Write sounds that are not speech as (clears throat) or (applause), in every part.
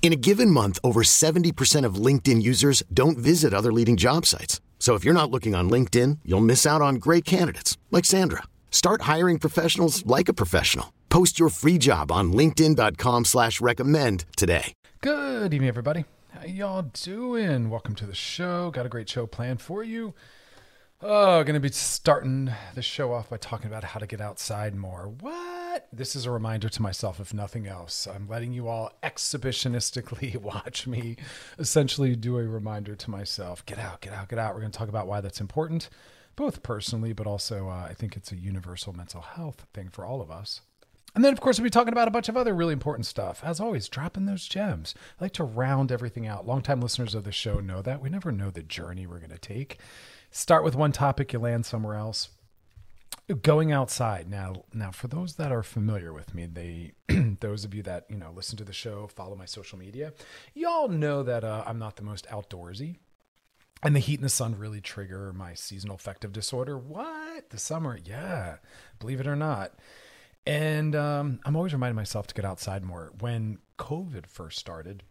In a given month, over 70% of LinkedIn users don't visit other leading job sites. So if you're not looking on LinkedIn, you'll miss out on great candidates like Sandra. Start hiring professionals like a professional. Post your free job on LinkedIn.com slash recommend today. Good evening, everybody. How y'all doing? Welcome to the show. Got a great show planned for you. Oh, to be starting the show off by talking about how to get outside more. What? This is a reminder to myself, if nothing else. I'm letting you all exhibitionistically (laughs) watch me essentially do a reminder to myself get out, get out, get out. We're going to talk about why that's important, both personally, but also uh, I think it's a universal mental health thing for all of us. And then, of course, we'll be talking about a bunch of other really important stuff. As always, dropping those gems. I like to round everything out. Longtime listeners of the show know that. We never know the journey we're going to take. Start with one topic, you land somewhere else. Going outside now. Now, for those that are familiar with me, they, (clears throat) those of you that you know listen to the show, follow my social media, y'all know that uh, I'm not the most outdoorsy and the heat and the sun really trigger my seasonal affective disorder. What? The summer? Yeah. Believe it or not. And um, I'm always reminding myself to get outside more. When COVID first started,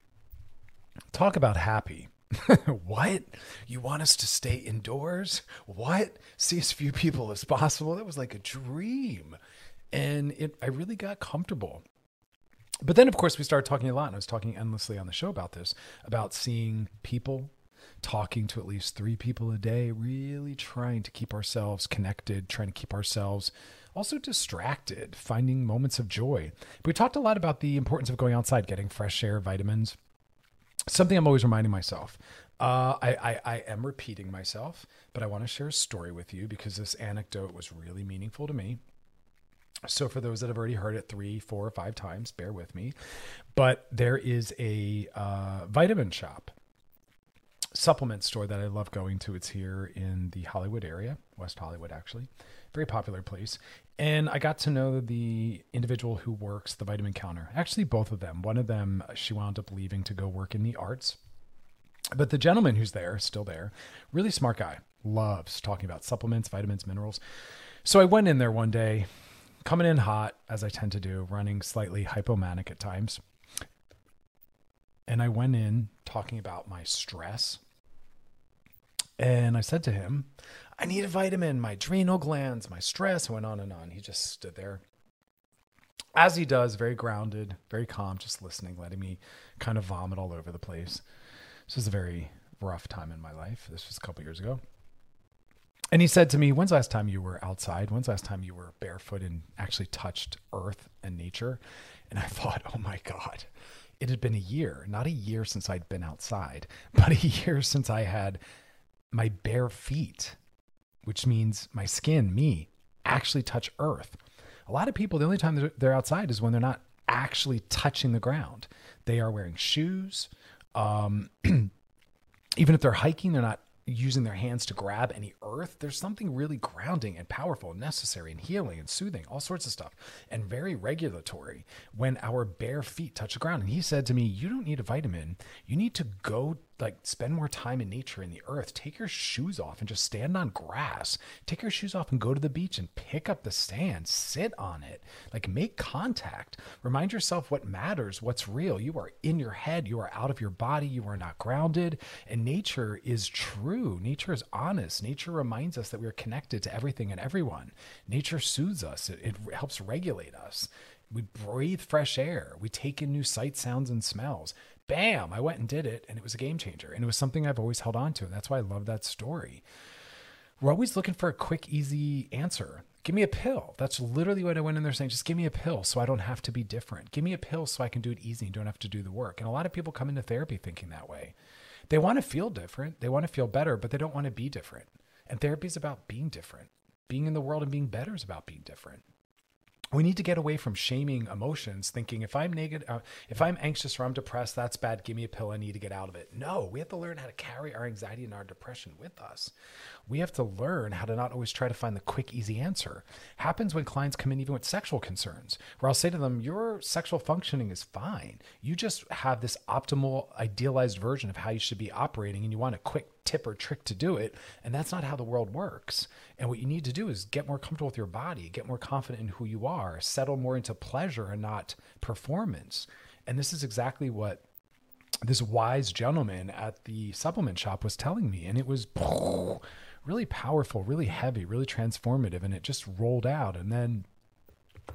talk about happy. (laughs) what? You want us to stay indoors? What? See as few people as possible? That was like a dream. And it I really got comfortable. But then of course we started talking a lot, and I was talking endlessly on the show about this, about seeing people talking to at least three people a day, really trying to keep ourselves connected, trying to keep ourselves also distracted, finding moments of joy. But we talked a lot about the importance of going outside, getting fresh air, vitamins. Something I'm always reminding myself. Uh, I, I, I am repeating myself, but I want to share a story with you because this anecdote was really meaningful to me. So, for those that have already heard it three, four, or five times, bear with me. But there is a uh, vitamin shop supplement store that I love going to. It's here in the Hollywood area, West Hollywood, actually. Very popular place. And I got to know the individual who works the vitamin counter. Actually, both of them. One of them, she wound up leaving to go work in the arts. But the gentleman who's there, still there, really smart guy, loves talking about supplements, vitamins, minerals. So I went in there one day, coming in hot, as I tend to do, running slightly hypomanic at times. And I went in talking about my stress. And I said to him, I need a vitamin, my adrenal glands, my stress. Went on and on. He just stood there, as he does, very grounded, very calm, just listening, letting me kind of vomit all over the place. This was a very rough time in my life. This was a couple years ago. And he said to me, When's last time you were outside? When's the last time you were barefoot and actually touched earth and nature? And I (laughs) thought, Oh my God, it had been a year, not a year since I'd been outside, (laughs) but a year since I had my bare feet which means my skin, me, actually touch earth. A lot of people, the only time they're outside is when they're not actually touching the ground. They are wearing shoes. Um, (clears throat) even if they're hiking, they're not using their hands to grab any earth. There's something really grounding and powerful and necessary and healing and soothing, all sorts of stuff, and very regulatory when our bare feet touch the ground. And he said to me, You don't need a vitamin. You need to go like spend more time in nature in the earth. Take your shoes off and just stand on grass. Take your shoes off and go to the beach and pick up the sand. Sit on it. Like make contact. Remind yourself what matters what's real. You are in your head. You are out of your body. You are not grounded. And nature is true. Nature is honest. Nature reminds us that we are connected to everything and everyone. Nature soothes us. It, it helps regulate us. We breathe fresh air. We take in new sights, sounds, and smells bam, I went and did it, and it was a game changer. And it was something I've always held on to. And that's why I love that story. We're always looking for a quick, easy answer. Give me a pill. That's literally what I went in there saying. Just give me a pill so I don't have to be different. Give me a pill so I can do it easy and don't have to do the work. And a lot of people come into therapy thinking that way. They want to feel different, they want to feel better, but they don't want to be different. And therapy is about being different. Being in the world and being better is about being different we need to get away from shaming emotions thinking if i'm negative uh, if i'm anxious or i'm depressed that's bad give me a pill i need to get out of it. No we have to learn how to carry our anxiety and our depression with us. We have to learn how to not always try to find the quick easy answer. Happens when clients come in even with sexual concerns where i'll say to them your sexual functioning is fine. You just have this optimal idealized version of how you should be operating and you want a quick tip or trick to do it. And that's not how the world works. And what you need to do is get more comfortable with your body, get more confident in who you are, settle more into pleasure and not performance. And this is exactly what this wise gentleman at the supplement shop was telling me. And it was (laughs) really powerful, really heavy, really transformative. And it just rolled out. And then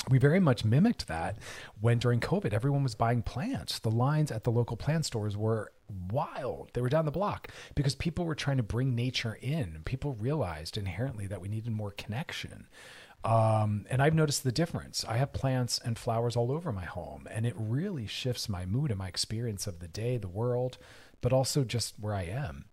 we very much mimicked that when during COVID, everyone was buying plants. The lines at the local plant stores were wild. They were down the block because people were trying to bring nature in. People realized inherently that we needed more connection. Um, and I've noticed the difference. I have plants and flowers all over my home, and it really shifts my mood and my experience of the day, the world, but also just where I am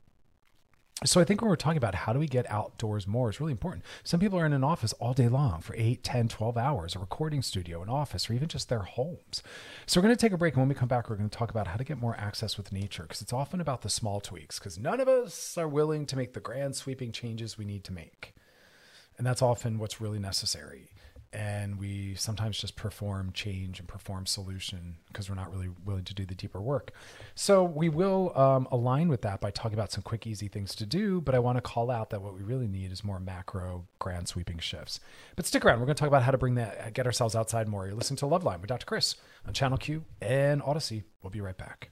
so I think when we're talking about how do we get outdoors more is really important. Some people are in an office all day long for 8, 10, 12 hours, a recording studio, an office, or even just their homes. So we're going to take a break. And when we come back, we're going to talk about how to get more access with nature because it's often about the small tweaks because none of us are willing to make the grand sweeping changes we need to make. And that's often what's really necessary and we sometimes just perform change and perform solution because we're not really willing to do the deeper work. So we will um, align with that by talking about some quick, easy things to do. But I want to call out that what we really need is more macro, grand sweeping shifts. But stick around. We're going to talk about how to bring that, get ourselves outside more. You're listening to Loveline with Dr. Chris on Channel Q and Audacy. We'll be right back.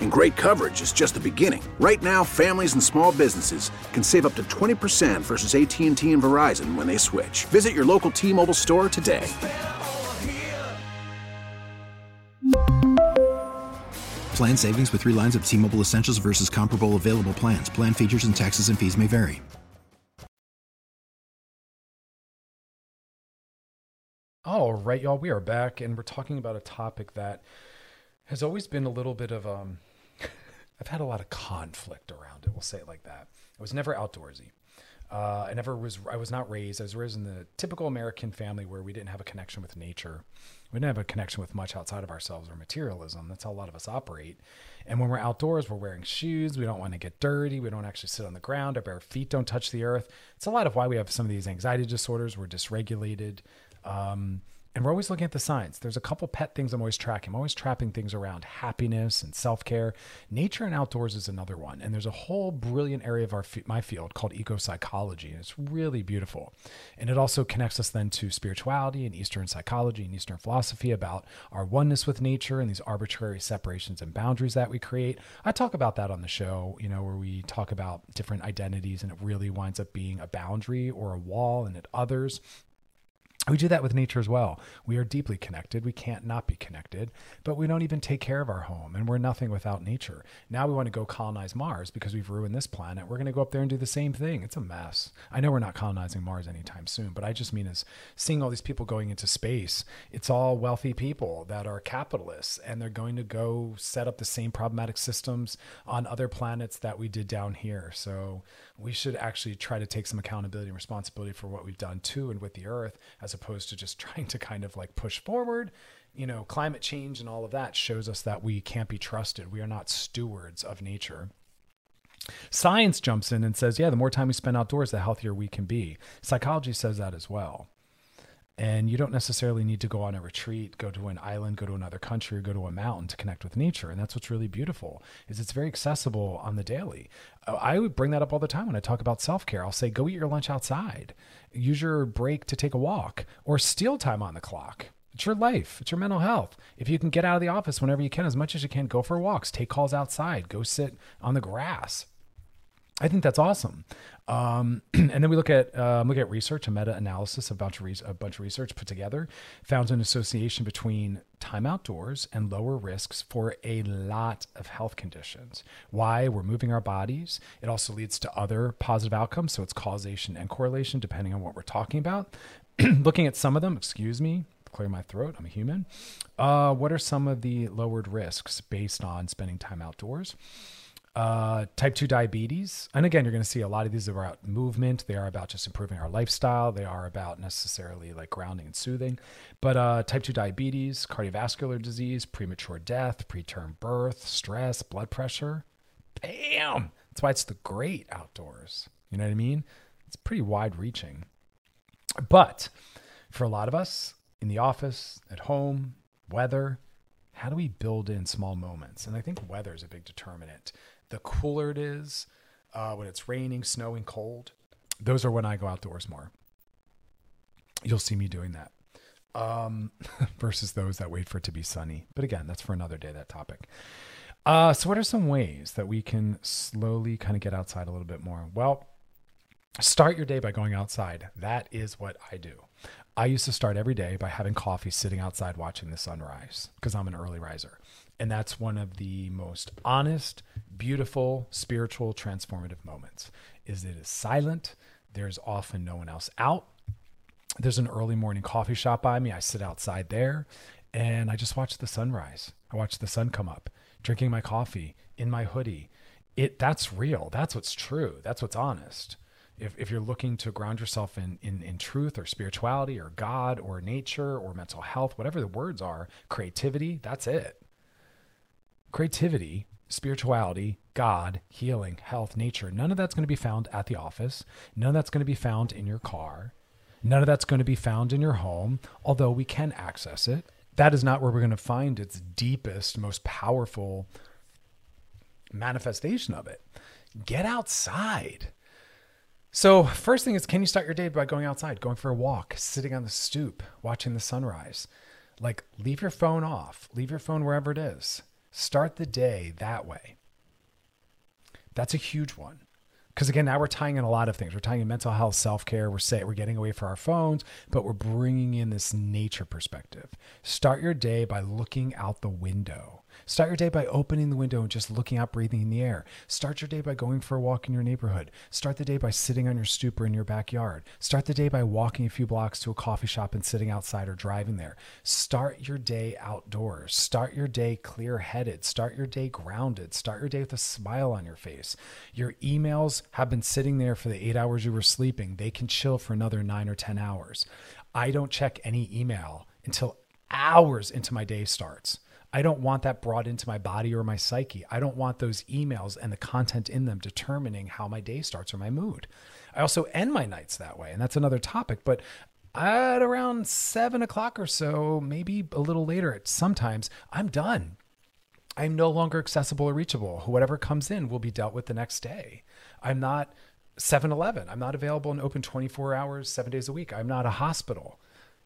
And great coverage is just the beginning. Right now, families and small businesses can save up to 20% versus AT&T and Verizon when they switch. Visit your local T-Mobile store today. Plan savings with 3 lines of T-Mobile Essentials versus comparable available plans. Plan features and taxes and fees may vary. All right, y'all, we are back and we're talking about a topic that has always been a little bit of um I've had a lot of conflict around it. We'll say it like that. I was never outdoorsy. Uh, I never was. I was not raised. I was raised in the typical American family where we didn't have a connection with nature. We didn't have a connection with much outside of ourselves or materialism. That's how a lot of us operate. And when we're outdoors, we're wearing shoes. We don't want to get dirty. We don't actually sit on the ground. Our bare feet don't touch the earth. It's a lot of why we have some of these anxiety disorders. We're dysregulated. Um, and we're always looking at the signs. There's a couple pet things I'm always tracking. I'm always trapping things around happiness and self care. Nature and outdoors is another one. And there's a whole brilliant area of our my field called eco psychology. And it's really beautiful. And it also connects us then to spirituality and Eastern psychology and Eastern philosophy about our oneness with nature and these arbitrary separations and boundaries that we create. I talk about that on the show, you know, where we talk about different identities and it really winds up being a boundary or a wall and at others We do that with nature as well. We are deeply connected. We can't not be connected, but we don't even take care of our home and we're nothing without nature. Now we want to go colonize Mars because we've ruined this planet. We're going to go up there and do the same thing. It's a mess. I know we're not colonizing Mars anytime soon, but I just mean as seeing all these people going into space. It's all wealthy people that are capitalists and they're going to go set up the same problematic systems on other planets that we did down here. So we should actually try to take some accountability and responsibility for what we've done to and with the earth as opposed to just (laughs) trying to kind of like push forward. You know, climate change and all of that shows us that we can't be trusted. We are not stewards of nature. Science jumps in and says, yeah, the more time we spend outdoors, the healthier we can be. Psychology says that as well. And you don't necessarily need to go on a retreat, go to an island, go to another country, or go to a mountain to connect with nature. And that's what's really beautiful is it's very accessible on the daily. Uh, I would bring that up all the time when I talk about self-care. I'll say, go eat your lunch outside, use your break to take a walk, or steal time on the clock. It's your life. It's your mental health. If you can get out of the office whenever you can, as much as you can, go for walks, take calls outside, go sit on the grass. I think that's awesome. Um, (clears throat) and then we look at um, look at research, a meta analysis, a bunch of re- a bunch of research put together, found an association between time outdoors and lower risks for a lot of health conditions. Why we're moving our bodies. It also leads to other positive outcomes. So it's causation and correlation depending on what we're talking about. (clears throat) Looking at some of them, excuse me, clear my throat. I'm a human. Uh, what are some of the lowered risks based on spending time outdoors? Uh, type 2 diabetes. And again, you're going to see a lot of these are about movement. They are about just improving our lifestyle. They are about necessarily like grounding and soothing. But uh, type 2 diabetes, cardiovascular disease, premature death, preterm birth, stress, blood pressure. Bam! That's why it's the great outdoors. You know what I mean? It's pretty wide reaching. But for a lot of us in the office, at home, weather, how do we build in small moments? And I think weather is a big determinant the cooler it is, uh, when it's raining, snowing, cold, those are when I go outdoors more. You'll see me doing that um, (laughs) versus those that wait for it to be sunny. But again, that's for another day, that topic. Uh, so, what are some ways that we can slowly kind of get outside a little bit more? Well, start your day by going outside. That is what I do. I used to start every day by having coffee sitting outside watching the sunrise because I'm an early riser. And that's one of the most honest, beautiful, spiritual, transformative moments. Is it is silent. There's often no one else out. There's an early morning coffee shop by me. I sit outside there and I just watch the sunrise. I watch the sun come up, drinking my coffee in my hoodie. It that's real. That's what's true. That's what's honest. If, if you're looking to ground yourself in, in, in truth or spirituality or God or nature or mental health, whatever the words are, creativity, that's it creativity, spirituality, God, healing, health, nature, none of that's going to be found at the office. None of that's going to be found in your car. None of that's going to be found in your home, although we can access it. That is not where we're going to find its deepest, most powerful manifestation of it. Get outside. So, first thing is, can you start your day by going outside, going for a walk, sitting on the stoop, watching the sunrise? Like, leave your phone off, leave your phone wherever it is. Start the day that way. That's a huge one. Because again, now we're tying in a lot of things. We're tying in mental health, self care. We're say we're getting away from our phones, but we're bringing in this nature perspective. Start your day by looking out the window. Start your day by opening the window and just looking out, breathing in the air. Start your day by going for a walk in your neighborhood. Start the day by sitting on your stoop or in your backyard. Start the day by walking a few blocks to a coffee shop and sitting outside or driving there. Start your day outdoors. Start your day clear headed. Start your day grounded. Start your day with a smile on your face. Your emails have been sitting there for the eight hours you were sleeping. They can chill for another nine or 10 hours. I don't check any email until hours into my day starts. I don't want that brought into my body or my psyche. I don't want those emails and the content in them determining how my day starts or my mood. I also end my nights that way, and that's another topic. But at around seven o'clock or so, maybe a little later, sometimes I'm done. I'm no longer accessible or reachable. Whatever comes in will be dealt with the next day. I'm not 7 Eleven. I'm not available and open 24 hours, seven days a week. I'm not a hospital.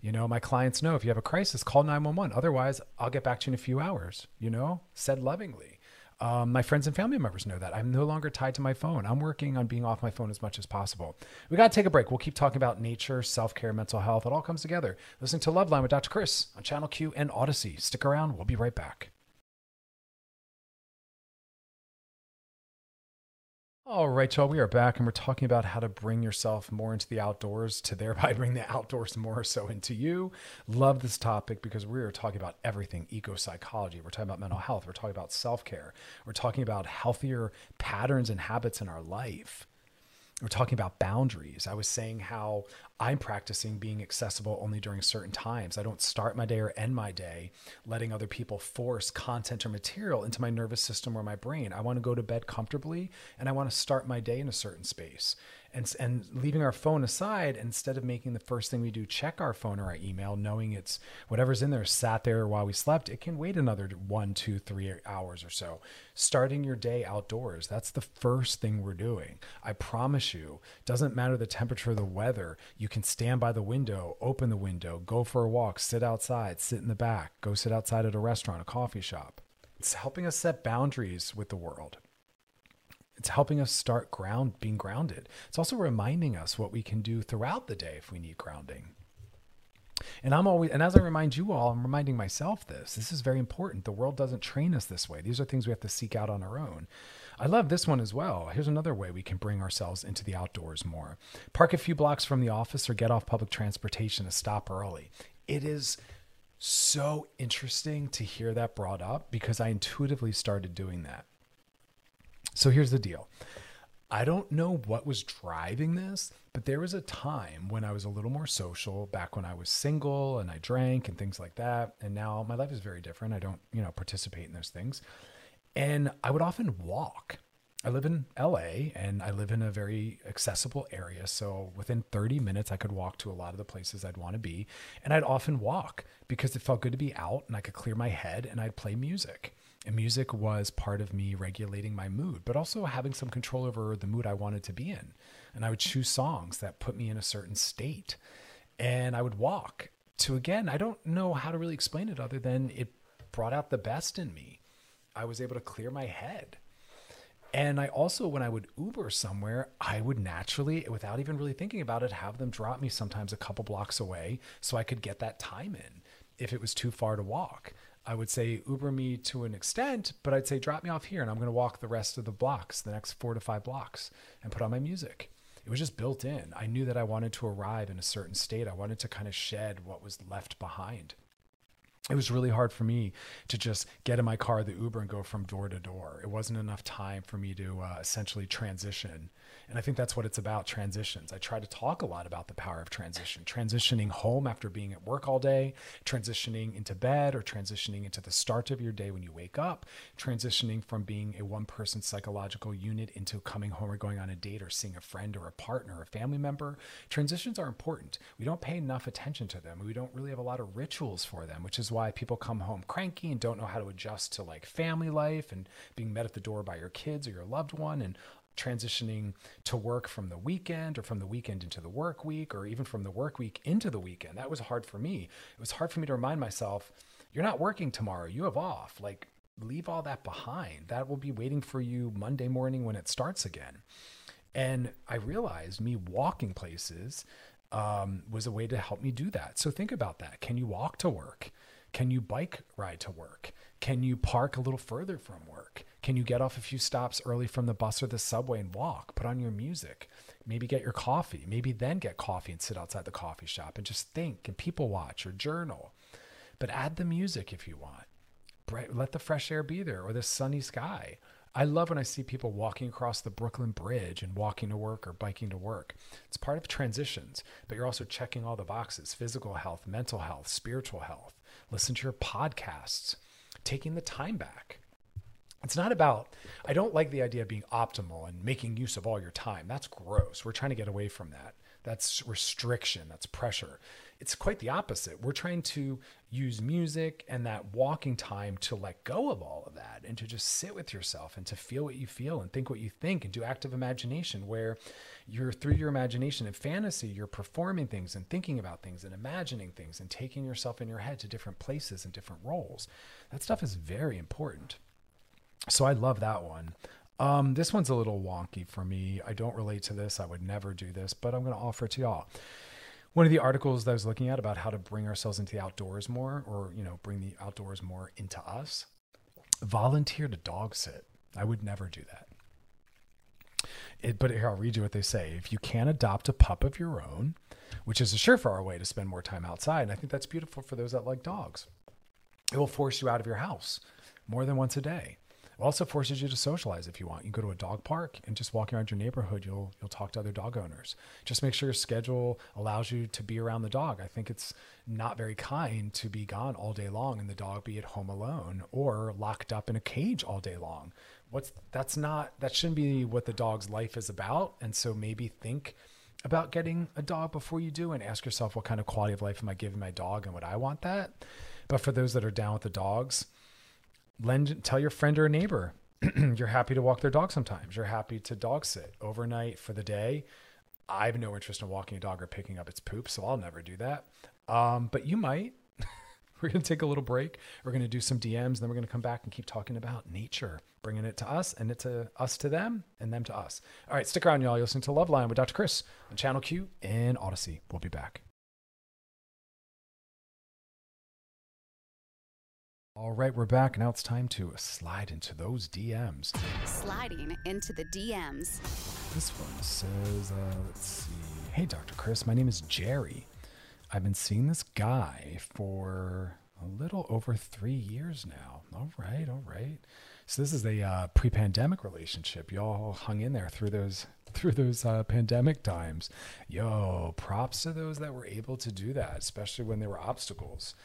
You know, my clients know if you have a crisis, call 911. Otherwise, I'll get back to you in a few hours, you know, said lovingly. Um, my friends and family members know that. I'm no longer tied to my phone. I'm working on being off my phone as much as possible. We got to take a break. We'll keep talking about nature, self care, mental health. It all comes together. Listening to Love Line with Dr. Chris on Channel Q and Audacy. Stick around. We'll be right back. All right, y'all, we are back and we're talking about how to bring yourself more into the outdoors to thereby (laughs) bring the outdoors more so into you. Love this topic because we are talking about everything eco psychology. We're talking about mental health. We're talking about self care. We're talking about healthier patterns and habits in our life. We're talking about boundaries. I was saying how I'm practicing being accessible only during certain times. I don't start my day or end my day letting other people force content or material into my nervous system or my brain. I want to go to bed comfortably and I want to start my day in a certain space and and leaving our phone aside instead of making the first thing we do check our phone or our email knowing it's whatever's in there sat there while we slept it can wait another one two three hours or so. Starting your day outdoors that's the first thing we're doing. I promise you doesn't matter the temperature of the weather you can stand by the window open the window go for a walk sit outside sit in the back go sit outside at a restaurant a coffee shop. It's helping us set boundaries with the world it's helping us start ground being grounded. It's also reminding us what we can do throughout the day if we need grounding. And I'm always, and as I remind you all, I'm reminding myself this. This is very important. The world doesn't train us this way. These are things we have to seek out on our own. I love this one as well. Here's another way we can bring ourselves into the outdoors more. Park a few blocks from the office or get off public transportation to stop early. It is so interesting to hear that brought up because I intuitively started doing that. So here's the deal. I don't know what was driving this, but there was a time when I was a little more social back when I was single and I drank and things like that. And now my life is very different. I don't, you know, participate in those things. And I would often walk. I live in LA and I live in a very accessible area. So within 30 minutes, I could walk to a lot of the places I'd want to be. And I'd often walk because it felt good to be out and I could clear my head and I'd play music. And music was part of me regulating my mood, but also having some control over the mood I wanted to be in. And I would choose songs that put me in a certain state. And I would walk to, again, I don't know how to really explain it other than it brought out the best in me. I was able to clear my head. And I also, when I would Uber somewhere, I would naturally, without even really thinking about it, have them drop me sometimes a couple blocks away so I could get that time in if it was too far to walk. I would say Uber me to an extent, but I'd say drop me off here and I'm going to walk the rest of the blocks, the next four to five blocks, and put on my music. It was just built in. I knew that I wanted to arrive in a certain state. I wanted to kind of shed what was left behind. It was really hard for me to just get in my car, the Uber, and go from door to door. It wasn't enough time for me to uh, essentially transition and I think that's what it's about transitions. I try to talk a lot about the power of transition, transitioning home after being at work all day, transitioning into bed, or transitioning into the start of your day when you wake up, transitioning from being a one person psychological unit into coming home or going on a date or seeing a friend or a partner or a family member. Transitions are important. We don't pay enough attention to them. We don't really have a lot of rituals for them, which is why people come home cranky and don't know how to adjust to like family life and being met at the door by your kids or your loved one and transitioning to work from the weekend or from the weekend into the work week or even from the work week into the weekend. That was hard for me. It was hard for me to remind myself, you're not working tomorrow, you have off. Like, leave all that behind. That will be waiting for you Monday morning when it starts again. And I realized me walking places um, was a way to help me do that. So think about that. Can you walk to work? Can you bike ride to work? Can you park a little further from work? Can you get off a few stops early from the bus or the subway and walk? Put on your music. Maybe get your coffee. Maybe then get coffee and sit outside the coffee shop and just think and people watch or journal. But add the music if you want. Let the fresh air be there or the sunny sky. I love when I see people walking across the Brooklyn Bridge and walking to work or biking to work. It's part of transitions, but you're also checking all the boxes physical health, mental health, spiritual health. Listen to your podcasts, taking the time back. It's not about, I don't like the idea of being optimal and making use of all your time. That's gross. We're trying to get away from that. That's restriction, that's pressure. It's quite the opposite. We're trying to use music and that walking time to let go of all of that and to just sit with yourself and to feel what you feel and think what you think and do active imagination where you're through your imagination and fantasy, you're performing things and thinking about things and imagining things and taking yourself in your head to different places and different roles. That stuff is very important. So I love that one. Um, this one's a little wonky for me. I don't relate to this. I would never do this, but I'm going to offer it to y'all. One of the articles that I was looking at about how to bring ourselves into the outdoors more, or you know, bring the outdoors more into us. Volunteer to dog sit. I would never do that. It, but here, I'll read you what they say. If you can adopt a pup of your own, which is a surefire way to spend more time outside, and I think that's beautiful for those that like dogs, it will force you out of your house more than once a day. It also forces you to socialize if you want. You go to a dog park and just walk around your neighborhood, you'll you'll talk to other dog owners. Just make sure your schedule allows you to be around the dog. I think it's not very kind to be gone all day long and the dog be at home alone or locked up in a cage all day long. What's that's not that shouldn't be what the dog's life is about. And so maybe think about getting a dog before you do and ask yourself what kind of quality of life am I giving my dog and would I want that? But for those that are down with the dogs, lend tell your friend or neighbor (clears throat) you're happy to walk their dog sometimes. You're happy to dog sit overnight for the day. I have no interest in walking a dog or picking up its poop, so I'll never do that. Um, but you might. (laughs) we're going to take a little break. We're going to do some DMs, and then we're going to come back and keep talking about nature, bringing it to us and it to us to them and them to us. All right, stick around, y'all. You're listening to Love Line with Dr. Chris on Channel Q and Audacy. We'll be back. All right, we're back. Now it's time to slide into those DMs. Sliding into the DMs. This one says, uh, let's see. Hey, Dr. Chris, my name is Jerry. I've been seeing this guy for a little over three years now. All right, all right. So this is a uh, pre-pandemic relationship. Y'all hung in there through those (laughs) through those uh, pandemic times. Yo, props to those that were able to do that, especially when there were obstacles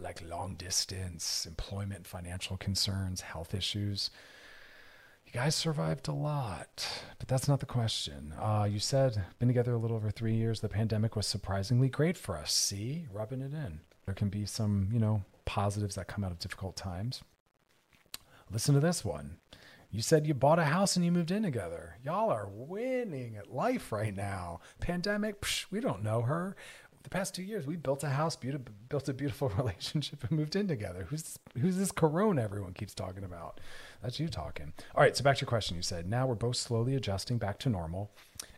like long distance, employment, financial concerns, health issues. You guys survived a lot, but that's not the question. Uh, you said been together a little over three years. The pandemic was surprisingly great for us. See, rubbing it in. There can be some, you know, positives that come out of difficult times. Listen to this one. You said you bought a house and you moved in together. Y'all are winning at life right now. Pandemic, psh, we don't know her the past two years, we built a house, built a beautiful (laughs) relationship, and moved in together. Who's who's this Corona everyone keeps talking about? That's you talking. All right, so back to your question. You said now we're both slowly adjusting back to normal,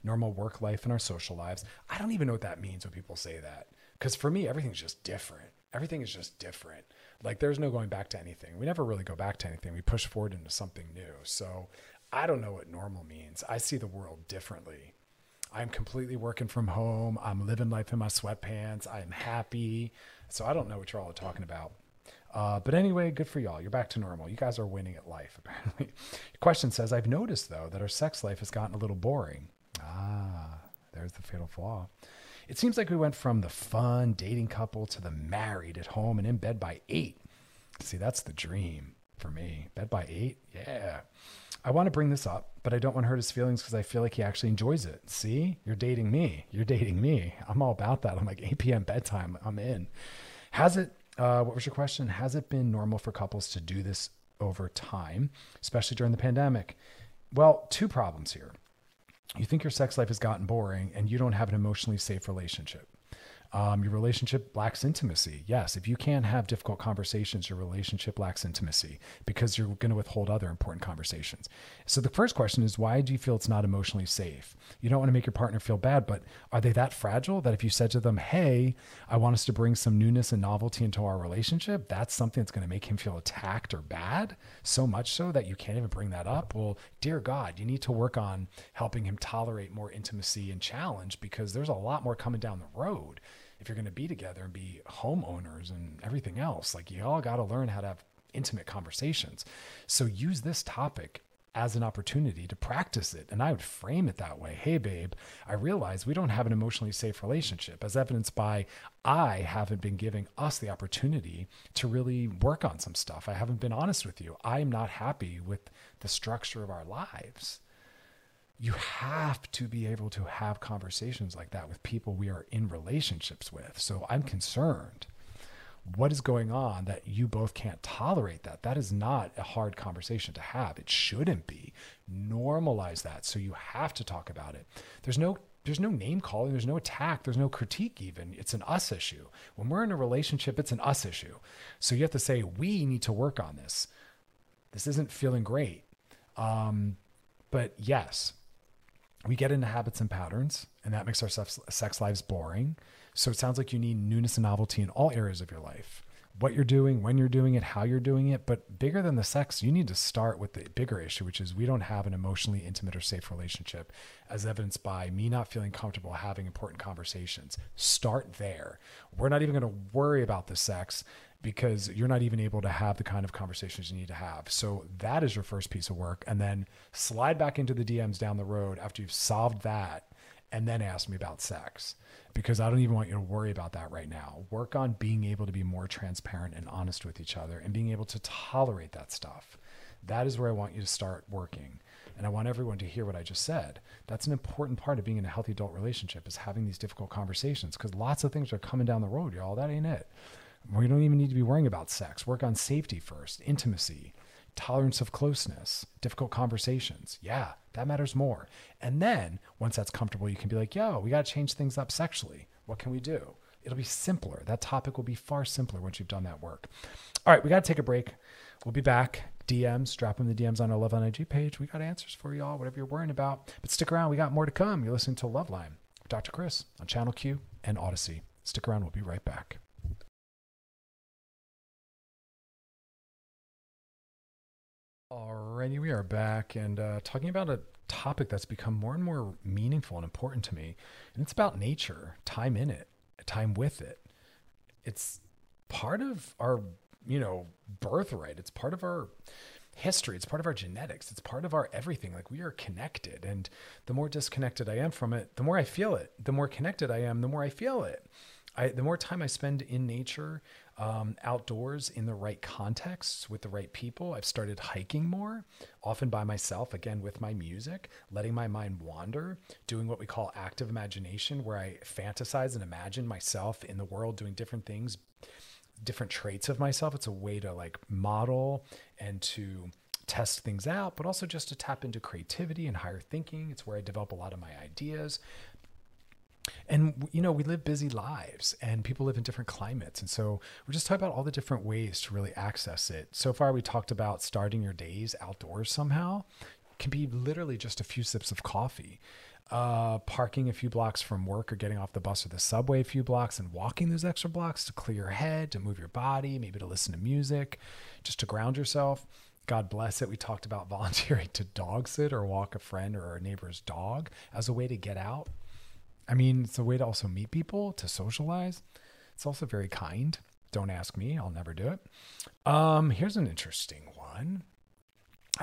normal work life and our social lives. I don't even know what that means when people say that, because for me, everything's just different. Everything is just different. Like there's no going back to anything. We never really go back to anything. We push forward into something new. So I don't know what normal means. I see the world differently I'm completely working from home. I'm living life in my sweatpants. I'm happy. So I don't know what you're all talking about. Uh, but anyway, good for y'all. You're back to normal. You guys are winning at life, (laughs) apparently. Question says I've noticed, though, that our sex life has gotten a little boring. Ah, there's the fatal flaw. It seems like we went from the fun dating couple to the married at home and in bed by eight. See, that's the dream for me. Bed by eight? Yeah. I want to bring this up, but I don't want to hurt his feelings because I feel like he actually enjoys it. See, you're dating me. You're dating me. I'm all about that. I'm like 8 p.m. bedtime. I'm in. Has it, uh, what was your question? Has it been normal for couples to do this over time, especially during the pandemic? Well, two problems here. You think your sex life has gotten boring and you don't have an emotionally safe relationship. Um, your relationship lacks intimacy. Yes, if you can't have difficult conversations, your relationship lacks intimacy because you're going to withhold other important conversations. So the first question is why do you feel it's not emotionally safe? You don't want to make your partner feel bad, but are they that fragile that if you said to them, hey, I want us to bring some newness and novelty into our relationship, that's something that's going to make him feel attacked or bad? So much so that you can't even bring that up? Well, dear God, you need to work on helping him tolerate more intimacy and challenge because there's a lot more coming down the road if you're going to be together and be homeowners and everything else, like you all got to learn how to have intimate conversations. So use this topic as an opportunity to practice it. And I would frame it that way. Hey, babe, I realize we don't have an emotionally safe relationship, as evidenced by I haven't been giving us the opportunity to really work on some stuff. I haven't been honest with you. I'm not happy with the structure of our lives you have to be able to have conversations like that with people we are in relationships with. So I'm concerned. What is going on that you both can't tolerate that? That is not a hard conversation to have. It shouldn't be. Normalize that. So you have to talk about it. There's no there's no name calling, there's no attack, there's no critique even. It's an us issue. When we're in a relationship, it's an us issue. So you have to say we need to work on this This isn't feeling great. Um, but yes, we get into habits and patterns, and that makes our sex, lives boring. So it sounds like you need newness and novelty in all areas of your life what you're doing, when you're doing it, how you're doing it. But bigger than the sex, you need to start with the bigger issue, which is we don't have an emotionally intimate or safe relationship, as evidenced by me not feeling comfortable having important conversations. Start there. We're not even going to worry about the sex because you're not even able to have the kind of conversations you need to have. So that is your first piece of work. And then slide back into the DMs down the road after you've solved that and then ask me about sex because I don't even want you to worry about that right now. Work on being able to be more transparent and honest with each other and being able to tolerate that stuff. That is where I want you to start working. And I want everyone to hear what I just said. That's an important part of being in a healthy adult relationship is having these difficult conversations because lots of things are coming down the road, y'all. That ain't it. We don't even need to be worrying about sex. Work on safety first, intimacy, tolerance of closeness, difficult conversations. Yeah, that matters more. And then once that's comfortable, you can be like, yo, we got to change things up sexually. What can we do? It'll be simpler. That topic will be far simpler once you've done that work. All right, we got to take a break. We'll be back. DMs, drop them the DMs on our Love on IG page. We got answers for y'all, whatever you're worrying about. But stick around. We got more to come. You're listening to Loveline with Dr. Chris on Channel Q and Audacy. Stick around. We'll be right back. Alrighty, we are back and uh, talking about a topic that's become more and more meaningful and important to me. And it's about nature, time in it, time with it. It's part of our, you know, birthright. It's part of our history. It's part of our genetics. It's part of our everything. Like we are connected. And the more disconnected I am from it, the more I feel it. The more connected I am, the more I feel it. I, the more time I spend in nature, um, outdoors in the right contexts with the right people. I've started hiking more, often by myself, again with my music, letting my mind wander, doing what we call active imagination, where I fantasize and imagine myself in the world doing different things, different traits of myself. It's a way to like model and to test things out, but also just to tap into creativity and higher thinking. It's where I develop a lot of my ideas and you know we live busy lives and people live in different climates. And so we're just talking about all the different ways to really access it. So far we talked about starting your days outdoors somehow. It can be literally just a few sips of coffee uh, parking a few blocks from work or getting off the bus or the subway a few blocks and walking those extra blocks to clear your head to move your body maybe to listen to music just to ground yourself. God bless it. We talked about (laughs) volunteering to dog sit or walk a friend or a neighbor's dog as a way to get out I mean, it's a way to also meet people, to socialize. It's also very kind. Don't ask me, I'll never do it. Um, here's an interesting one.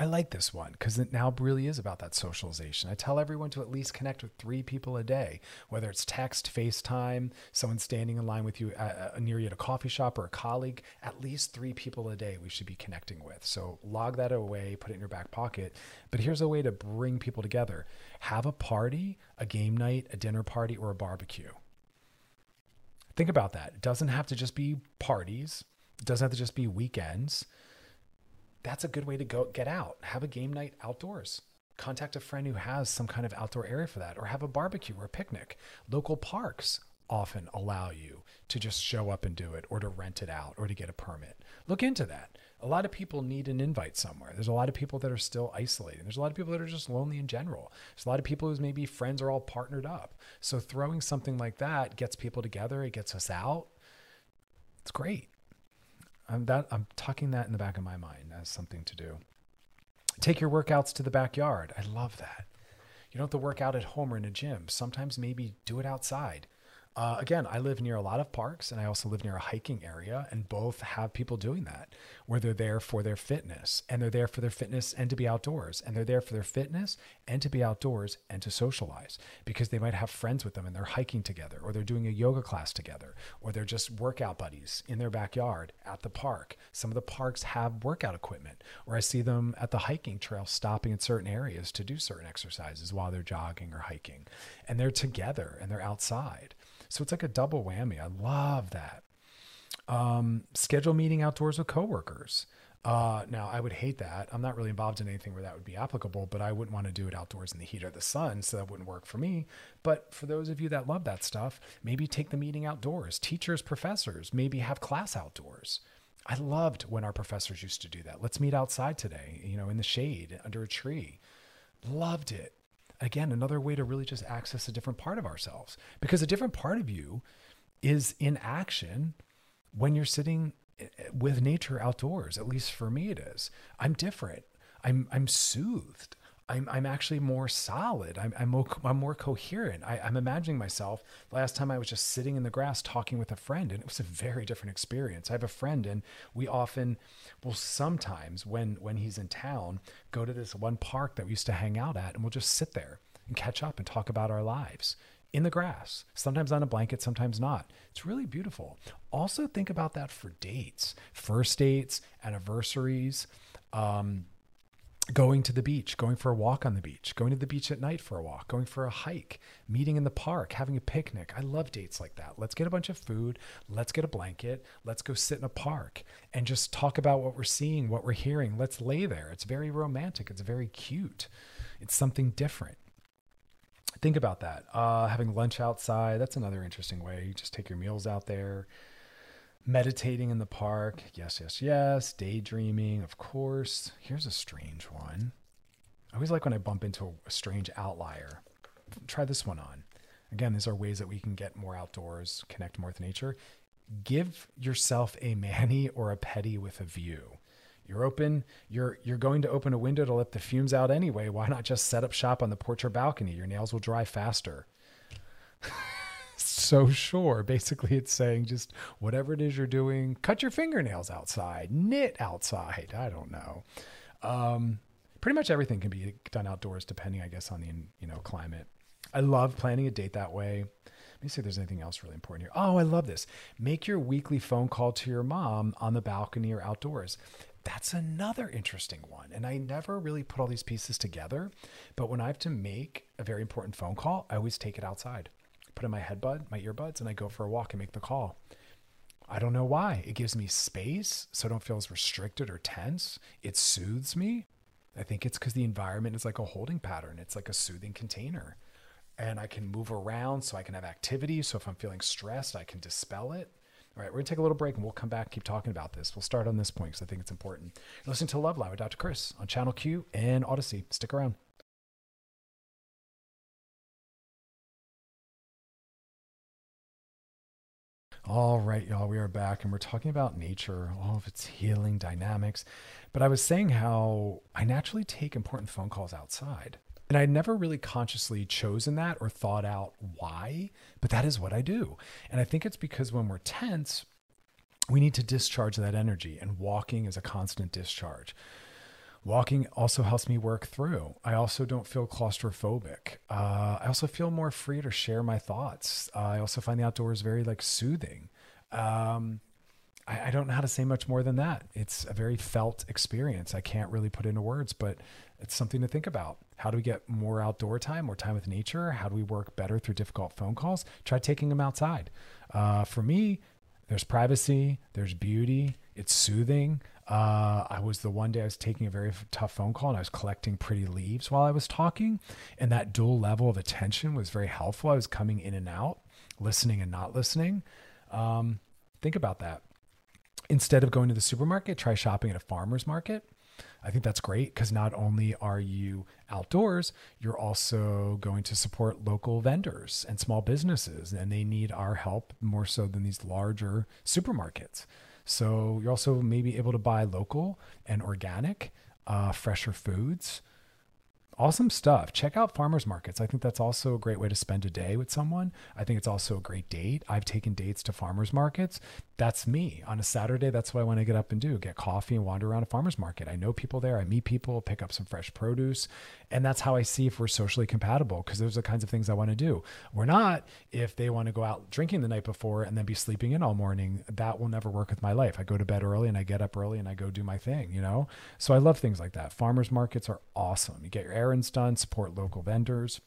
I like this one because it now really is about that socialization. I tell everyone to at least connect with three people a day, whether it's text, FaceTime, someone standing in line with you uh, near you at a coffee shop or a colleague. At least three people a day we should be connecting with. So log that away, put it in your back pocket. But here's a way to bring people together have a party, a game night, a dinner party, or a barbecue. Think about that. It doesn't have to just be parties, it doesn't have to just be weekends that's a good way to go get out. Have a game night outdoors. Contact a friend who has some kind of outdoor area for that, or have a barbecue or a picnic. Local parks often allow you to just show up and do it, or to rent it out, or to get a permit. Look into that. A lot of people need an invite somewhere. There's a lot of people that are still isolating. There's a lot of people that are just lonely in general. There's a lot of people whose maybe friends are all partnered up. So throwing something like that gets people together, it gets us out. It's great. I'm that I'm tucking that in the back of my mind as something to do. Take your workouts to the backyard. I love that. You don't have to work out at home or in a gym. Sometimes maybe do it outside. Uh, again, I live near a lot of parks and I also live near a hiking area, and both have people doing that where they're there for their fitness and they're there for their fitness and to be outdoors, and they're there for their fitness and to be outdoors and to socialize because they might have friends with them and they're hiking together, or they're doing a yoga class together, or they're just workout buddies in their backyard at the park. Some of the parks have workout equipment, or I see them at the hiking trail stopping in certain areas to do certain exercises while they're jogging or hiking, and they're together and they're outside. So it's like a double whammy. I love that. Um, schedule meeting outdoors with coworkers. Uh, now, I would hate that. I'm not really involved in anything where that would be applicable, but I wouldn't want to do it outdoors in the heat of the sun, so that wouldn't work for me. But for those of you that love that stuff, maybe take the meeting outdoors. Teachers, professors, maybe have class outdoors. I loved when our professors used to do that. Let's meet outside today, you know, in the shade under a tree. Loved it. Again, another way to really just access a different part of ourselves because a different part of you is in action when you're sitting eh, with nature outdoors. At least for me, it is. I'm different. I'm I'm soothed. I'm, I'm actually more solid. I'm, I'm, more, I'm more coherent. I, I'm imagining myself. Last time I was just sitting in the grass talking with a friend, and it was a very different experience. I have a friend, and we often, will sometimes when when he's in town, go to this one park that we used to hang out at, and we'll just sit there and catch up and talk about our lives in the grass, sometimes on a blanket, sometimes not. It's really beautiful. Also, think about that for dates, first dates, anniversaries. Um, going to the beach, going for a walk on the beach, going to the beach at night for a walk, going for a hike, meeting in the park, having a picnic. I love dates like that. Let's get a bunch of food, let's get a blanket, let's go sit in a park and just talk about what we're seeing, what we're hearing. Let's lay there. It's very romantic, it's very cute. It's something different. Think about that. Uh, having lunch outside, that's another interesting way. You just take your meals out there meditating in the park. Yes, yes, yes. Daydreaming, of course. Here's a strange one. I always like when I bump into a strange outlier. Try this one on. Again, these are ways that we can get more outdoors, connect more with nature. Give yourself a mani (laughs) or a pedi with a view. You're open, you're you're going to open a window to let the fumes out anyway. Why not just set up shop on the porch or balcony? Your nails will dry faster. So sure. Basically, it's saying just whatever it is you're doing, cut your fingernails outside, knit outside. I don't know. Um, pretty much everything can be done outdoors, depending, I guess, on the you know climate. I love planning a date that way. Let me see if there's anything else really important here. Oh, I love this. Make your weekly phone call to your mom on the balcony or outdoors. That's another interesting one. And I never really put all these pieces together. But when I have to make a very important phone call, I always take it outside put in my headbud, my earbuds, and I go for a walk and make the call. I don't know why. It gives me space so I don't feel as restricted or tense. It soothes me. I think it's because the environment is like a holding pattern, it's like a soothing container. And I can move around so I can have activity. So if I'm feeling stressed, I can dispel it. All right, we're gonna take a little break and we'll come back, keep talking about this. We'll start on this point because I think it's important. Listening to Loveline with Dr. Chris on Channel Q and Audacy. Stick around. All right, y'all, we are back and we're talking about nature, all of its healing dynamics. But I was saying how I naturally take important phone calls outside. And I never really consciously chosen that or thought out why, but that is what I do. And I think it's because when we're tense, we need to discharge that energy, and walking is a constant discharge. Walking also helps me work through. I also don't feel claustrophobic. Uh, I also feel more free to share my thoughts. Uh, I also find the outdoors very like soothing. Um, I, I, don't know how to say much more than that. It's a very felt experience. I can't really put into words, but it's something to think about. How do we get more outdoor time, more time with nature? How do we work better through difficult phone calls? Try taking them outside. Uh, for me, there's privacy, there's beauty, it's soothing. Uh, I was the one day I was taking a very tough phone call and I was collecting pretty leaves while I was talking. And that dual level of attention was very helpful. I was coming in and out, listening and not listening. Um, think about that. Instead of going to the supermarket, try shopping at a farmer's market. I think that's great because not only are you outdoors, you're also going to support local vendors and small businesses, and they need our help more so than these larger supermarkets. So you're also maybe able to buy local and organic, uh, fresher foods. Awesome stuff. Check out farmers markets. I think that's also a great way to spend a day with someone. I think it's also a great date. I've taken dates to farmers markets that's me on a Saturday. That's what I want to get up and do get coffee and wander around a farmer's market. I know people there. I meet people, pick up some fresh produce. And that's how I see if we're socially compatible because those are the kinds of things I want to do. We're not if they want to go out drinking the night before and then be sleeping in all morning. That will never work with my life. I go to bed early and I get up early and I go do my thing, you know? So I love things like that. Farmers markets are awesome. You get your errands done, support local vendors.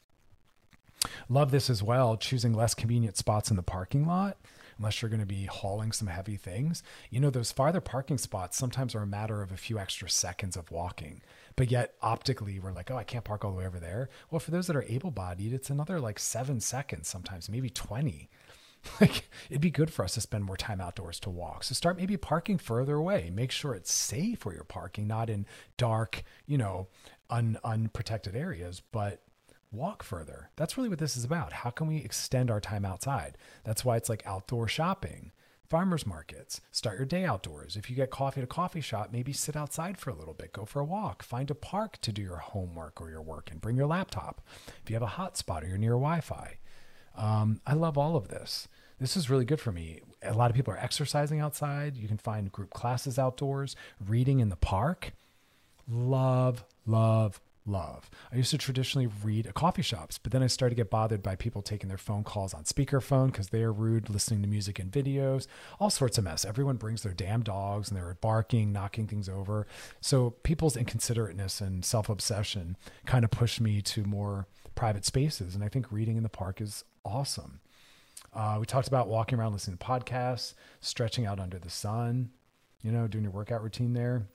Love this as well, choosing less convenient spots in the parking lot unless you're going to be hauling some heavy things. You know, those farther parking spots sometimes are a matter of a few extra seconds of walking. But yet, optically, we're like, oh, I can't park all the way over there. Well, for those that are able bodied, it's another like seven seconds sometimes, maybe 20. (laughs) Like it'd be good for us to spend more time outdoors to walk. So start maybe parking further away. Make sure it's safe where you're parking, not in dark, you know, un, unprotected areas, but walk further. That's really what this is about. How can we extend our time outside? That's why it's like outdoor shopping, farmers markets. Start your day outdoors. If you get coffee at a coffee shop, maybe sit outside for a little bit, go for a walk, find a park to do your homework or your work, and bring your laptop. If you have a hotspot or you're near Wi Fi, um, I love all of this. This is really good for me. A lot of people are exercising outside. You can find group classes outdoors, reading in the park. Love, love, love. I used to traditionally read at coffee shops, but then I started to get bothered by people taking their phone calls on speakerphone because they are rude, listening to music and videos, all sorts of mess. Everyone brings their damn dogs and they're barking, knocking things over. So people's inconsiderateness and self obsession kind of pushed me to more private spaces. And I think reading in the park is awesome. Uh, we talked about walking around listening to podcasts, stretching out under the sun, you know, doing your workout routine there.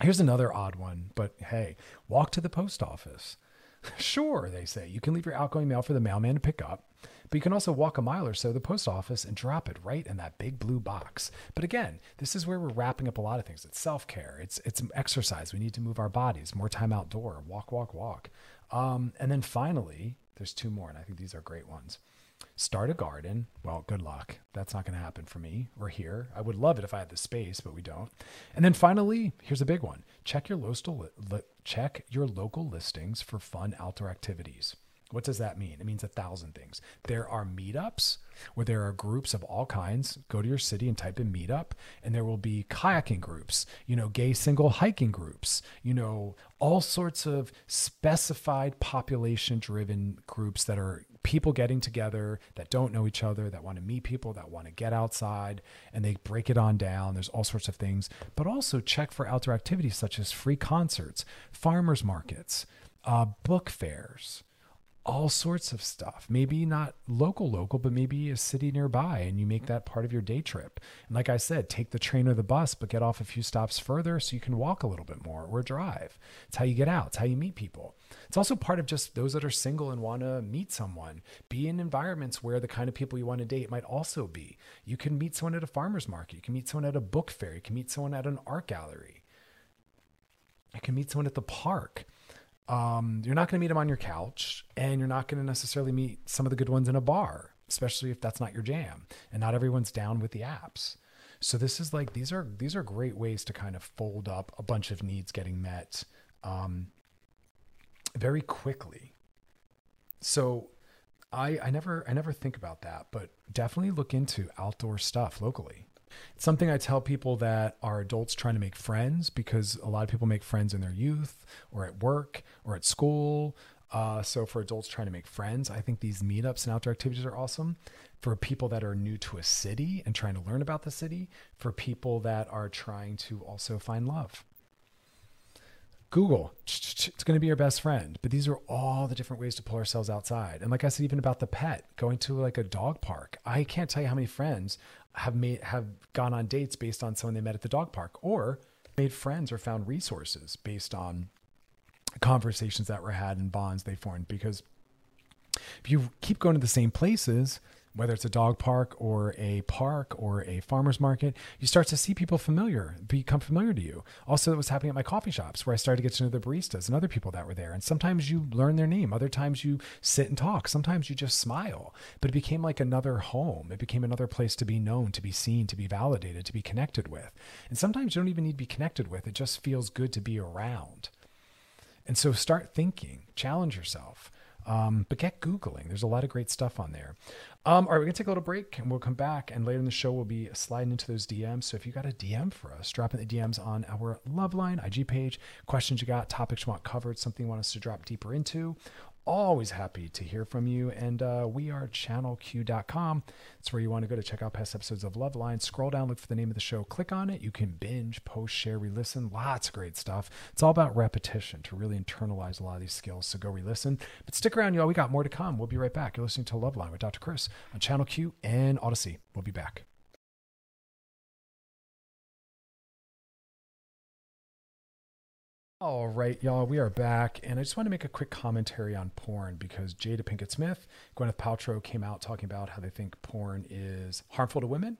Here's another odd one, but hey, walk to the post office. (laughs) sure, they say. You can leave your outgoing mail for the mailman to pick up, but you can also walk a mile or so to the post office and drop it right in that big blue box. But again, this is where we're wrapping up a lot of things. It's self-care. It's it's exercise. We need to move our bodies, more time outdoor, walk, walk, walk. Um, and then finally, there's two more, and I think these are great ones. Start a garden. Well, good luck. That's not going to happen for me. We're here. I would love it if I had the space, but we don't. And then finally, here's a big one. Check your local check your local listings for fun outdoor activities. What does that mean? It means a thousand things. There are meetups where there are groups of all kinds. Go to your city and type in meetup, and there will be kayaking groups, you know, gay single hiking groups, you know, all sorts of specified population driven groups that are people getting together that don't know each other, that want to meet people, that want to get outside, and they break it on down. There's all sorts of things, but also check for outdoor activities such as free concerts, farmers markets, uh, book fairs all sorts of stuff. Maybe not local, local, but maybe a city nearby, and you make mm. that part of your day trip. And like I said, take the train or the bus, but get off a few stops further so you can walk a little bit more or drive. It's how you get out, it's how you meet people. It's also part of just those that are single and want to meet someone. Be in environments where the kind of people you want to date might also be. You can meet someone at a farmer's market, you can meet someone at a book fair, you can meet someone at an art gallery, you can meet someone at the park um, you're not going to meet them on your couch, and you're not going to necessarily meet some of the good ones in a bar, especially if that's not your jam. And not everyone's down with the apps. So this is like these are these are great ways to kind of fold up a bunch of needs getting met um, very quickly. So I I never I never think about that, but definitely look into outdoor stuff locally. It's something I tell people that are adults trying to make friends because a lot of people make friends in their youth or at work or at school. Uh, so for adults trying to make friends, I think these meetups and outdoor activities are awesome. For people that are new to a city and trying to learn about the city, for people that are trying to also find love. Google, it's going to be your best friend. But these are all the different ways to pull ourselves outside. And like I said, even about the pet, going to like a dog park. I can't tell you how many friends have made have gone on dates based on someone they met at the dog park, or made friends or found resources based on conversations that were had and bonds they formed. Because if you keep going to the same places, whether it's a dog park or a park or a farmer's market, you start to see people familiar, become familiar to you. Also, it was happening at my coffee shops where I started to get to know the baristas and other people that were there. And sometimes you learn their name, other times you sit and talk, sometimes you just smile. But it became like another home. It became another place to be known, to be seen, to be validated, to be connected with. And sometimes you don't even need to be connected with, it just feels good to be around. And so start thinking, challenge yourself. Um, but get Googling. There's a lot of great stuff on there. Um, all right, we're going to take a little break and we'll come back. And later in the show, we'll be sliding into those DMs. So if you got a DM for us, drop in the DMs on our Loveline IG page. Questions you got, topics you want covered, something you want us to drop deeper into always happy to hear from you. And uh, we are channelq.com. It's where you want to go to check out past episodes of Love Loveline. Scroll down, look for the name of the show, click on it. You can binge, post, share, re listen. Lots of great stuff. It's all about repetition to really internalize a lot of these skills. So go re listen. But stick around, y'all. We got more to come. We'll be right back. You're listening to Loveline with Dr. Chris on Channel Q and Audacy. We'll be back. All right, y'all, we are back, and I just want to make a quick commentary on porn because Jada Pinkett Smith, Gwyneth Paltrow came out talking about how they think porn is harmful to women,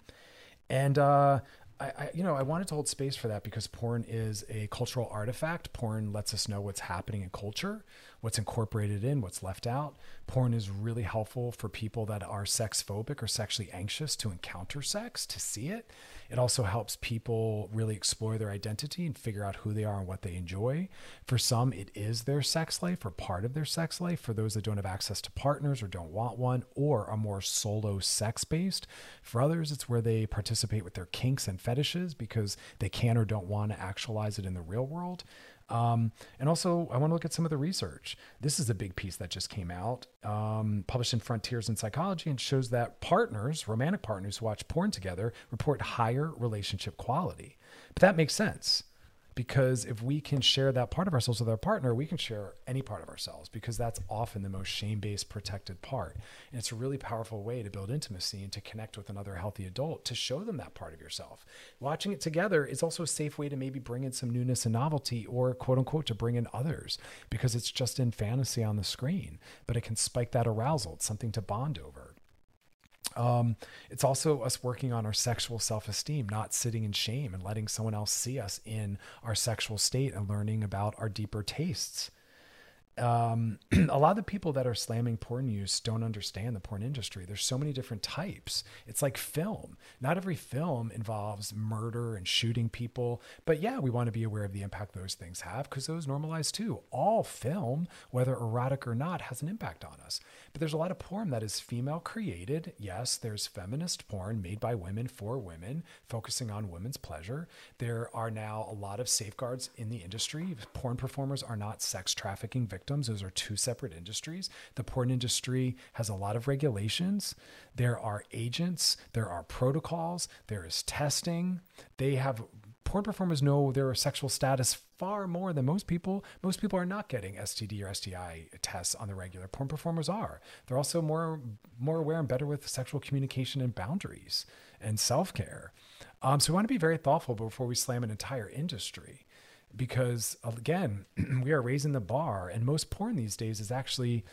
and uh, I, I, you know, I wanted to hold space for that because porn is a cultural artifact. Porn lets us know what's happening in culture, what's incorporated in, what's left out. Porn is really helpful for people that are sex phobic or sexually anxious to encounter sex, to see it. It also helps people really explore their identity and figure out who they are and what they enjoy. For some, it is their sex life or part of their sex life. For those that don't have access to partners or don't want one or are more solo sex based, for others, it's where they participate with their kinks and fetishes because they can or don't want to actualize it in the real world. Um, and also, I want to look at some of the research. This is a big piece that just came out, um, published in Frontiers in Psychology, and shows that partners, romantic partners who watch porn together, report higher relationship quality. But that makes sense because if we can share that part of ourselves with our partner, we can share any part of ourselves because that's often the most shame based protected part. And it's a really powerful way to build intimacy and to connect with another healthy adult to show them that part of yourself. Watching it together is also a safe way to maybe bring in some newness and novelty or quote unquote to bring in others because it's just in fantasy on the screen, but it can spike that arousal. It's something to bond over. Um, it's also us working on our sexual self esteem, not sitting in shame and letting someone else see us in our sexual state and learning about our deeper tastes um, (clears throat) a lot of the people that are slamming porn use don't understand the porn industry. There's so many different types. It's like film. Not every film involves murder and shooting people, but yeah, we want to be aware of the impact those things have because those normalize too. All film, whether erotic or not, has an impact on us. But there's a lot of porn that is female created. Yes, there's feminist porn made by women for women, focusing on women's pleasure. There are now a lot of safeguards in the industry. Porn performers are not sex trafficking victims victims. Those are two separate industries. The porn industry has a lot of regulations. There are agents, there are protocols, there is testing. They have porn performers know their sexual status far more than most people. Most people are not getting STD or STI tests on the regular. Porn performers are. They're also more more aware and better with sexual communication and boundaries and self care. Um, so we want to be very thoughtful before we slam an entire industry because again, (clears throat) we are raising the bar, and most porn these days is actually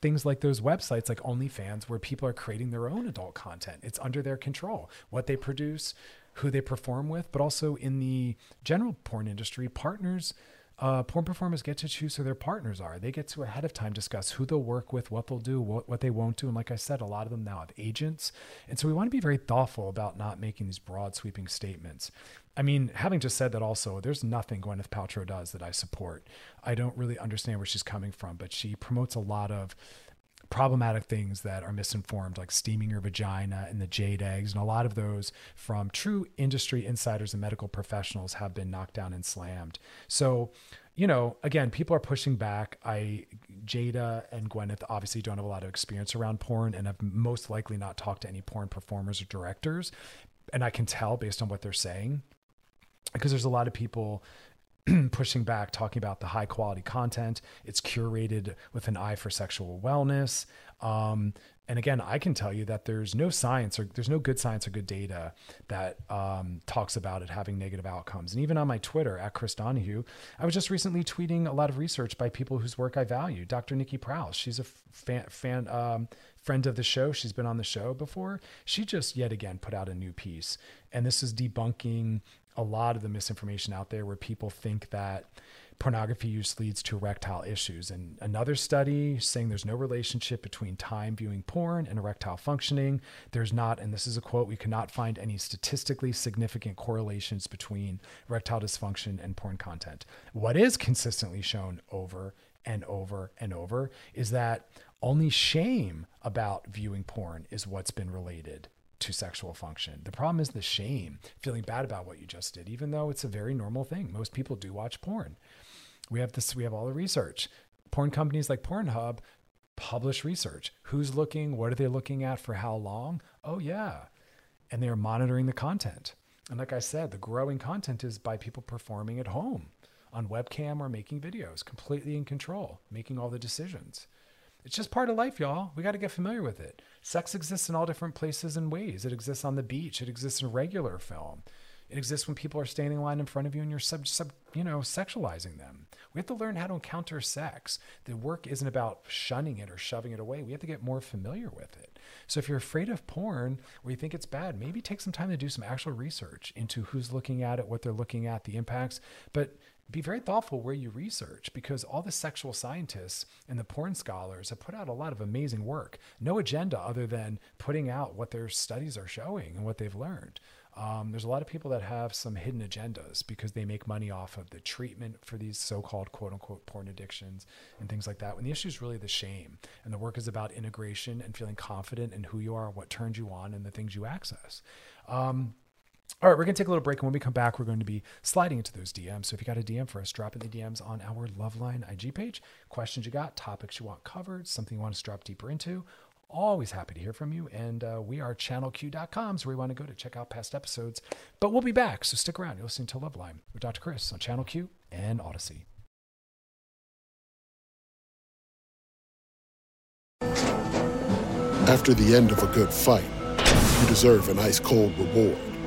things like those websites like OnlyFans where people are creating their own adult content. It's under their control, what they produce, who they perform with, but also in the general porn industry, partners uh, porn performers get to choose who their partners are. They get to ahead of time discuss who they'll work with, what they'll do, what, what they won't do. And like I said, a lot of them now have agents. And so we want to be very thoughtful about not making these broad sweeping statements. I mean, having just said that also, there's nothing Gwyneth Paltrow does that I support. I don't really understand where she's coming from, but she promotes a lot of problematic things that are misinformed, like steaming your vagina and the jade eggs. And a lot of those from true industry insiders and medical professionals have been knocked down and slammed. So, you know, again, people are pushing back. I, Jada and Gwyneth obviously don't have a lot of experience around porn and have most likely not talked to any porn performers or directors. And I can tell based on what they're saying because there's a lot of people (clears throat) pushing back, talking about the high quality content. It's curated with an eye for sexual wellness. Um, and again, I can tell you that there's no science or there's no good science or good data that um, talks about it having negative outcomes. And even on my Twitter at Chris Donaghue, I was just recently tweeting a lot of research by people whose work I value. Dr. Nikki Prause, she's a fan, fan um, friend of the show. She's been on the show before. She just yet again put out a new piece, and this is debunking a lot of the misinformation out there where people think that pornography use leads to erectile issues. And another study saying there's no relationship between time viewing porn and erectile functioning. There's not, and this is a quote, we cannot find any statistically significant correlations between erectile dysfunction and porn content. What is consistently shown over and over and over is that only shame about viewing porn is what's been related to sexual function. The problem is the shame, feeling bad about what you just did, even though it's a very normal thing. Most people do watch porn. We have this, we have all the research. Porn companies like Pornhub publish research. Who's looking? What are they looking at for how long? Oh, yeah. And they're monitoring the content. And like I said, the growing content is by people performing at home on webcam or making videos, completely in control, making all the decisions. It's just part of life, y'all. We got to get familiar with it. Sex exists in all different places and ways. It exists on the beach, it exists in regular film. It exists when people are standing in line in front of you and you're sub, sub you know, sexualizing them. We have to learn how to encounter sex. The work isn't about shunning it or shoving it away. We have to get more familiar with it. So if you're afraid of porn or you think it's bad, maybe take some time to do some actual research into who's looking at it, what they're looking at, the impacts. But be very thoughtful where you research because all the sexual scientists and the porn scholars have put out a lot of amazing work. No agenda other than putting out what their studies are showing and what they've learned. Um, there's a lot of people that have some hidden agendas because they make money off of the treatment for these so-called quote unquote porn addictions and things like that. When the issue is really the shame and the work is about integration and feeling confident in who you are, what turns you on, and the things you access. Um, all right, we're going to take a little break. And when we come back, we're going to be sliding into those DMs. So if you got a DM for us, drop in the DMs on our Loveline IG page. Questions you got, topics you want covered, something you want us to drop deeper into. Always happy to hear from you. And uh, we are channelq.com, so where you want to go to check out past episodes. But we'll be back, so stick around. You're listening to Loveline with Dr. Chris on Channel Q and Audacy. After the end of a good fight, you deserve an ice cold reward.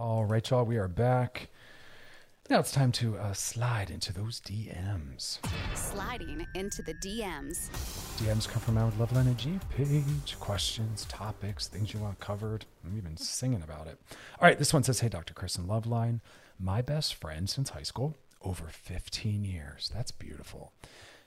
All right, y'all, we are back. Now it's time to uh, slide into those DMs. Sliding into the DMs. DMs come from our Loveline IG page. Questions, topics, things you want covered. I'm even singing about it. All right, this one says, Hey, Dr. Chris and Loveline. My best friend since high school, over 15 years. That's beautiful.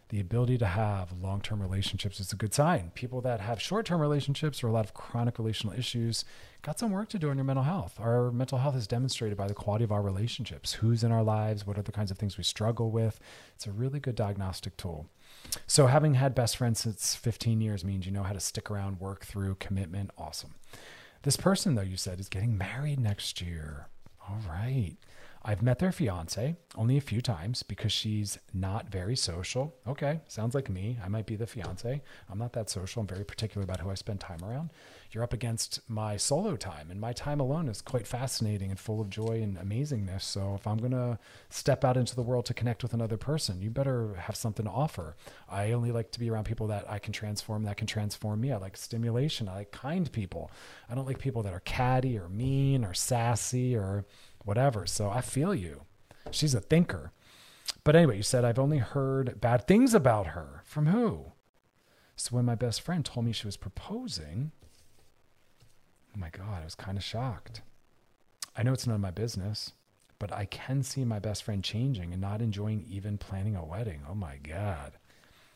The ability to have long term relationships is a good sign. People that have short term relationships or a lot of chronic relational issues got some work to do on your mental health. Our mental health is demonstrated by the quality of our relationships who's in our lives, what are the kinds of things we struggle with. It's a really good diagnostic tool. So, having had best friends since 15 years means you know how to stick around, work through, commitment. Awesome. This person, though, you said is getting married next year. All right. I've met their fiance only a few times because she's not very social. Okay, sounds like me. I might be the fiance. I'm not that social. I'm very particular about who I spend time around. You're up against my solo time, and my time alone is quite fascinating and full of joy and amazingness. So, if I'm going to step out into the world to connect with another person, you better have something to offer. I only like to be around people that I can transform, that can transform me. I like stimulation. I like kind people. I don't like people that are catty or mean or sassy or whatever. So I feel you. She's a thinker. But anyway, you said, I've only heard bad things about her. From who? So when my best friend told me she was proposing, oh my God, I was kind of shocked. I know it's none of my business, but I can see my best friend changing and not enjoying even planning a wedding. Oh my God.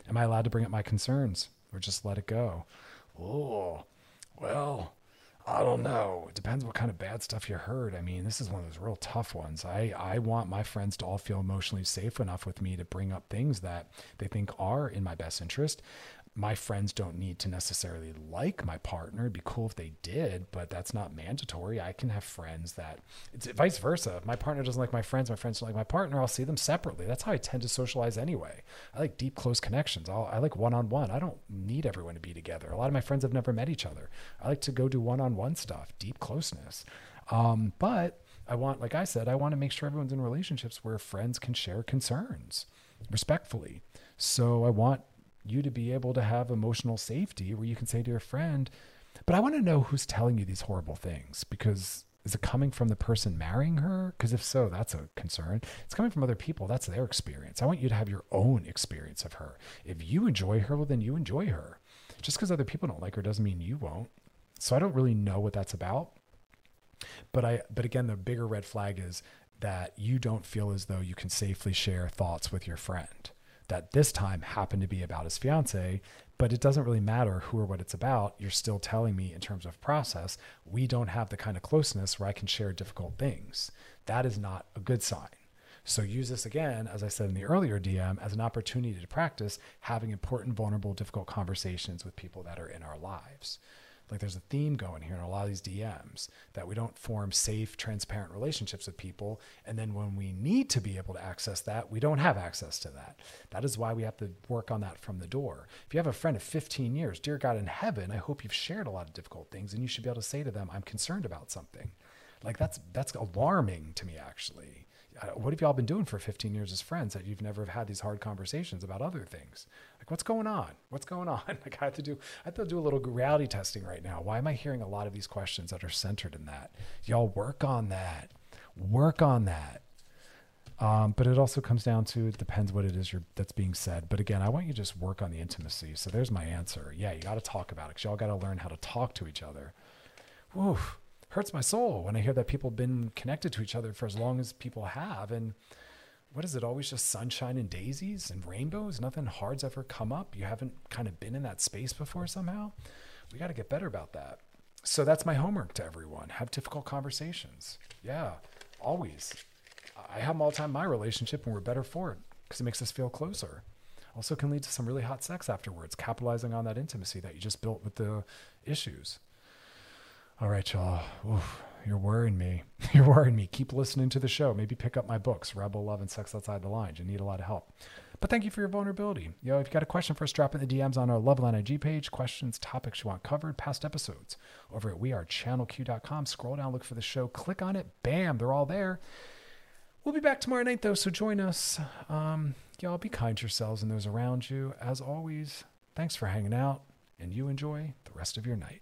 Am I allowed to bring up my concerns or just let it go? Oh, well, I don't know. It depends what kind of bad stuff you heard. I mean, this is one of those real tough ones. I, I want my friends to all feel emotionally safe enough with me to bring up things that they think are in my best interest my friends don't need to necessarily like my partner. It'd be cool if they did, but that's not mandatory. I can have friends that it's vice versa. If my partner doesn't like my friends, my friends don't like my partner, I'll see them separately. That's how I tend to socialize anyway. I like deep, close connections. I'll, I like one on one. I don't need everyone to be together. A lot of my friends have never met each other. I like to go do one on one stuff, deep closeness. Um, but I want, like I said, I want to make sure everyone's in relationships where friends can share concerns respectfully. So I want you to be able to have emotional safety where you can say to your friend, but I want to know who's telling you these horrible things because is it coming from the person marrying her? Because if so, that's a concern. It's coming from other people. That's their experience. I want you to have your own experience of her. If you enjoy her, well, then you enjoy her. Just because other people don't like her doesn't mean you won't. So I don't really know what that's about. But I, but again, the bigger red flag is that you don't feel as though you can safely share thoughts with your friend. That this time happened to be about his fiance, but it doesn't really matter who or what it's about. You're still telling me, in terms of process, we don't have the kind of closeness where I can share difficult things. That is not a good sign. So use this again, as I said in the earlier DM, as an opportunity to practice having important, vulnerable, difficult conversations with people that are in our lives. Like there's a theme going here in a lot of these DMs that we don't form safe, transparent relationships with people. And then when we need to be able to access that, we don't have access to that. That is why we have to work on that from the door. If you have a friend of 15 years, dear God in heaven, I hope you've shared a lot of difficult things and you should be able to say to them, I'm concerned about something. Like that's that's alarming to me actually what have y'all been doing for 15 years as friends that you've never had these hard conversations about other things? Like, what's going on? (laughs) What's going on? (laughs) Like, I have to do, I have to do a little reality testing right now. Why am I hearing a lot of these questions that are centered in that? Y'all work on that. Work on that. Um, but it also comes down to it depends what it is that's being said. But again, I want you to just work on the intimacy. So there's my answer. Yeah, you got to talk about it because y'all got to learn how to talk to each other. Woof hurts my soul when I hear that people have been connected to each other for as long as people have. And what is it? Always just sunshine and daisies and rainbows? Nothing hard's ever come up. You haven't kind of been in that space before somehow. We got to get better about that. So that's my homework to everyone. Have difficult conversations. Yeah, always. I have them all the time in my relationship, and we're better for it because it makes us feel closer. Also, can lead to some really hot sex afterwards, capitalizing on that intimacy that you just built with the issues. All right, y'all. Oof, you're worrying me. (laughs) You're worrying me. Keep listening to the show. Maybe pick up my books, Rebel Love and Sex Outside the Lines. You need a lot of help. But thank you for your vulnerability. Yo, if you got a question for us, drop it in the DMs on our Loveline IG page. Questions, topics you want covered, past episodes. Over at wearechannelq.com. Scroll down, look for the show, click on it. Bam, they're all there. We'll be back tomorrow night, though, so join us. Um, y'all be kind to yourselves and those around you. As always, thanks for hanging out, and you enjoy the rest of your night.